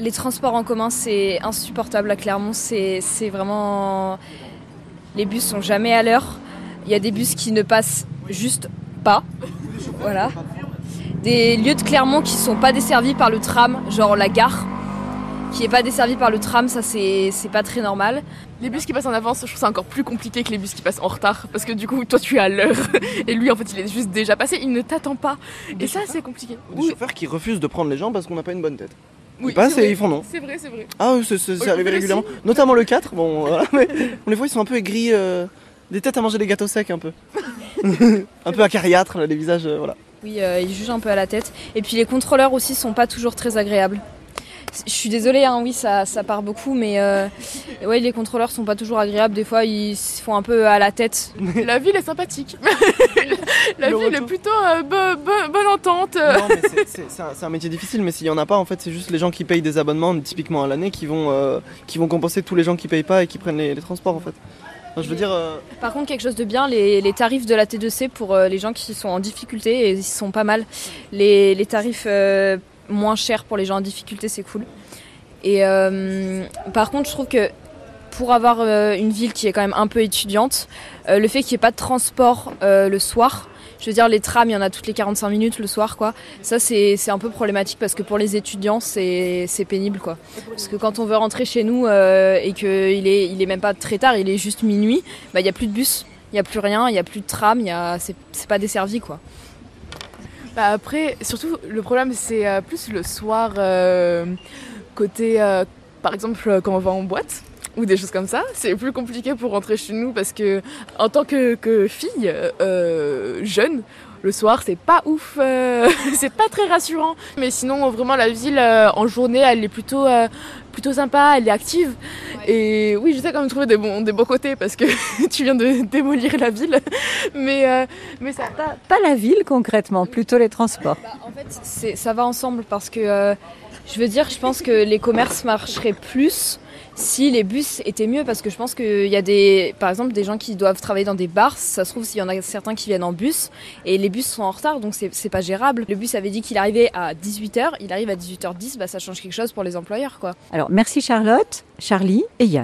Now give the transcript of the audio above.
Les transports en commun, c'est insupportable à Clermont. C'est c'est vraiment. Les bus sont jamais à l'heure. Il y a des bus qui ne passent juste pas. Voilà. Des lieux de Clermont qui sont pas desservis par le tram, genre la gare, qui est pas desservie par le tram, ça c'est c'est pas très normal. Les bus qui passent en avance, je trouve ça encore plus compliqué que les bus qui passent en retard. Parce que du coup, toi tu es à l'heure. Et lui, en fait, il est juste déjà passé, il ne t'attend pas. Et ça, c'est compliqué. Des Oui, chauffeurs qui refusent de prendre les gens parce qu'on n'a pas une bonne tête. Oui, ils passent c'est et vrai. ils font non. C'est vrai, c'est vrai. Ah oui, c'est c'est- c'est arrivé régulièrement. Notamment le 4, bon voilà, mais on les voit, ils sont un peu aigris, euh, des têtes à manger des gâteaux secs un peu. un peu acariâtres, là, les visages, euh, voilà. Oui, euh, ils jugent un peu à la tête. Et puis les contrôleurs aussi sont pas toujours très agréables. Je suis désolée, hein, oui, ça, ça part beaucoup, mais euh, ouais, les contrôleurs sont pas toujours agréables. Des fois, ils se font un peu à la tête. La ville est sympathique. La Le ville est plutôt euh, bo- bo- bonne entente. C'est- un, métier difficile, mais s'il y en a pas, en fait, c'est juste les gens qui payent des abonnements, typiquement à l'année, qui vont, euh, qui vont compenser tous les gens qui payent pas et qui prennent les, les transports, en fait. Enfin, je veux dire, euh, Par contre, quelque chose de bien, les, les tarifs de la T2C pour euh, les gens qui sont en difficulté, et ils sont pas mal. Les, les tarifs euh, moins chers pour les gens en difficulté, c'est cool. Et euh, par contre, je trouve que pour avoir euh, une ville qui est quand même un peu étudiante, euh, le fait qu'il n'y ait pas de transport le soir, je veux dire, les trams, il y en a toutes les 45 minutes le soir, quoi. Ça, c'est un peu problématique parce que pour les étudiants, c'est pénible, quoi. Parce que quand on veut rentrer chez nous euh, et qu'il est, il est même pas très tard, il est juste minuit, bah, il n'y a plus de bus, il n'y a plus rien, il n'y a plus de tram, c'est pas desservi, quoi. Bah après, surtout, le problème, c'est euh, plus le soir, euh, côté, euh, par exemple, euh, quand on va en boîte ou des choses comme ça. C'est plus compliqué pour rentrer chez nous parce que, en tant que, que fille euh, jeune, le soir, c'est pas ouf, euh, c'est pas très rassurant. Mais sinon, vraiment, la ville, euh, en journée, elle est plutôt, euh, plutôt sympa, elle est active. Et oui, je sais quand même trouver des bons, des bons côtés parce que tu viens de démolir la ville. Mais, euh, mais ça, Pas, pas la ville concrètement, plutôt les transports. Bah, en fait, c'est- ça va ensemble parce que euh, je veux dire, je pense que les commerces marcheraient plus si les bus étaient mieux parce que je pense qu'il y a des, par exemple, des gens qui doivent travailler dans des bars. Ça se trouve, s'il y en a certains qui viennent en bus et les bus sont en retard, donc c'est pas gérable. Le bus avait dit qu'il arrivait à 18h, il arrive à 18h10, bah ça change quelque chose pour les employeurs, quoi. Alors merci Charlotte, Charlie et Yann.